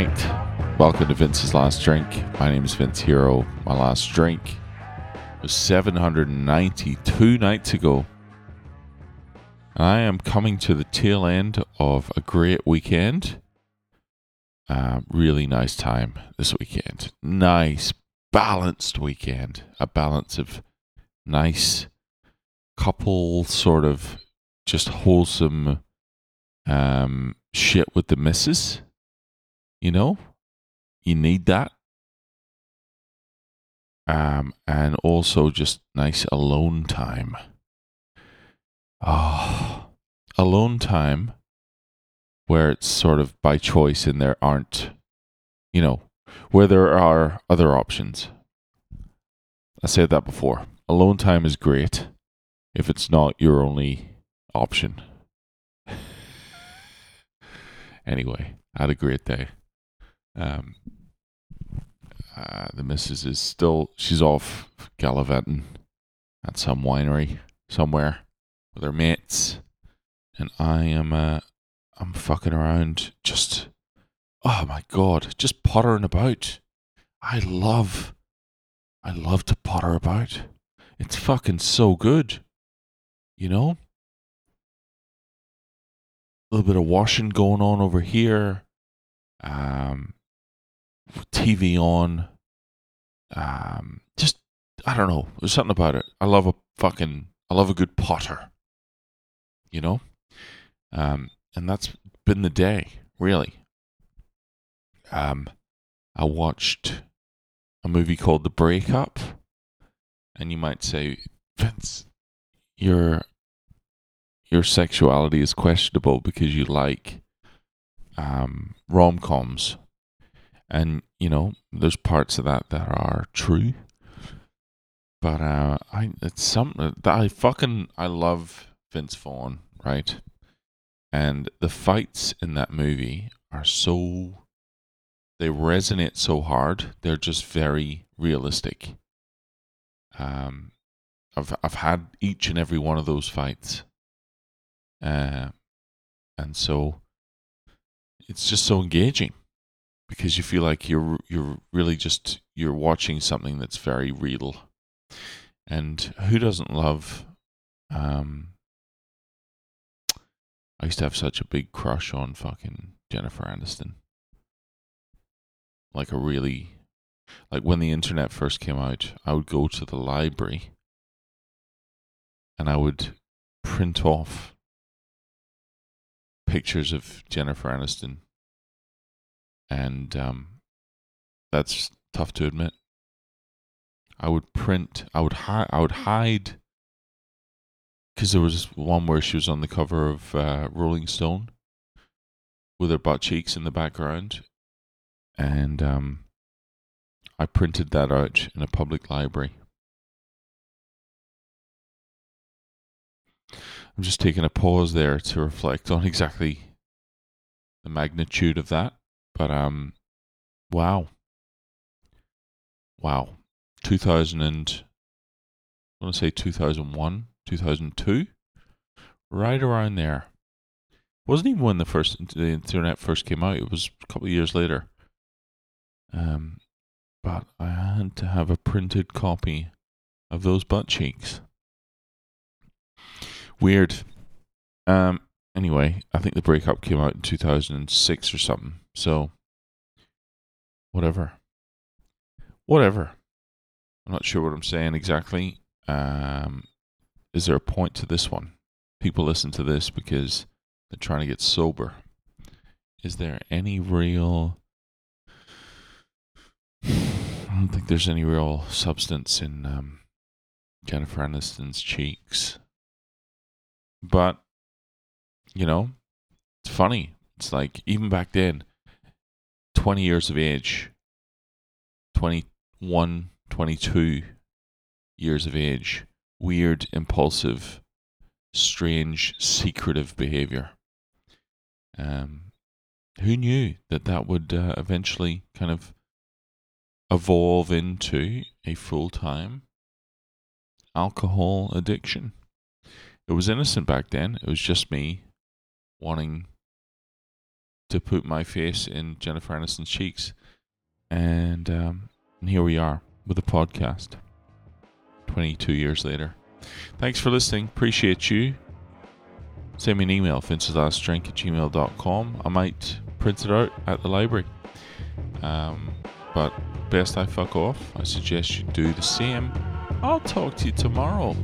Welcome to Vince's Last Drink. My name is Vince Hero. My last drink was 792 nights ago. And I am coming to the tail end of a great weekend. Uh, really nice time this weekend. Nice, balanced weekend. A balance of nice, couple sort of just wholesome um, shit with the missus. You know, you need that. Um, and also just nice alone time. Ah, alone time where it's sort of by choice and there aren't, you know, where there are other options. I said that before. Alone time is great if it's not your only option. anyway, I had a great day. Um, uh, the missus is still, she's off gallivanting at some winery somewhere with her mates. And I am, uh, I'm fucking around just, oh my God, just pottering about. I love, I love to potter about. It's fucking so good. You know? A little bit of washing going on over here. Um, TV on. Um, just I don't know. There's something about it. I love a fucking. I love a good Potter. You know, um, and that's been the day really. Um, I watched a movie called The Breakup, and you might say, Vince, your your sexuality is questionable because you like um, rom coms and you know there's parts of that that are true. But uh i it's something that i fucking i love vince vaughn right? And the fights in that movie are so they resonate so hard. They're just very realistic. Um i've i've had each and every one of those fights. Uh and so it's just so engaging because you feel like you're you're really just you're watching something that's very real. And who doesn't love um I used to have such a big crush on fucking Jennifer Aniston. Like a really like when the internet first came out, I would go to the library and I would print off pictures of Jennifer Aniston and um, that's tough to admit. I would print. I would hide. I would hide because there was one where she was on the cover of uh, Rolling Stone with her butt cheeks in the background, and um, I printed that out in a public library. I'm just taking a pause there to reflect on exactly the magnitude of that. But um, wow, wow, two thousand and I want to say two thousand one, two thousand two, right around there. wasn't even when the first the internet first came out. It was a couple of years later. Um, but I had to have a printed copy of those butt cheeks. Weird. Um. Anyway, I think the breakup came out in two thousand and six or something. So, whatever. Whatever. I'm not sure what I'm saying exactly. Um, is there a point to this one? People listen to this because they're trying to get sober. Is there any real. I don't think there's any real substance in um, Jennifer Aniston's cheeks. But, you know, it's funny. It's like, even back then, 20 years of age, 21, 22 years of age, weird, impulsive, strange, secretive behavior. Um, who knew that that would uh, eventually kind of evolve into a full time alcohol addiction? It was innocent back then. It was just me wanting to put my face in Jennifer Aniston's cheeks, and um, and here we are with a podcast. Twenty two years later. Thanks for listening. Appreciate you. Send me an email, vinceslastdrink at gmail.com. I might print it out at the library. Um, but best I fuck off. I suggest you do the same. I'll talk to you tomorrow.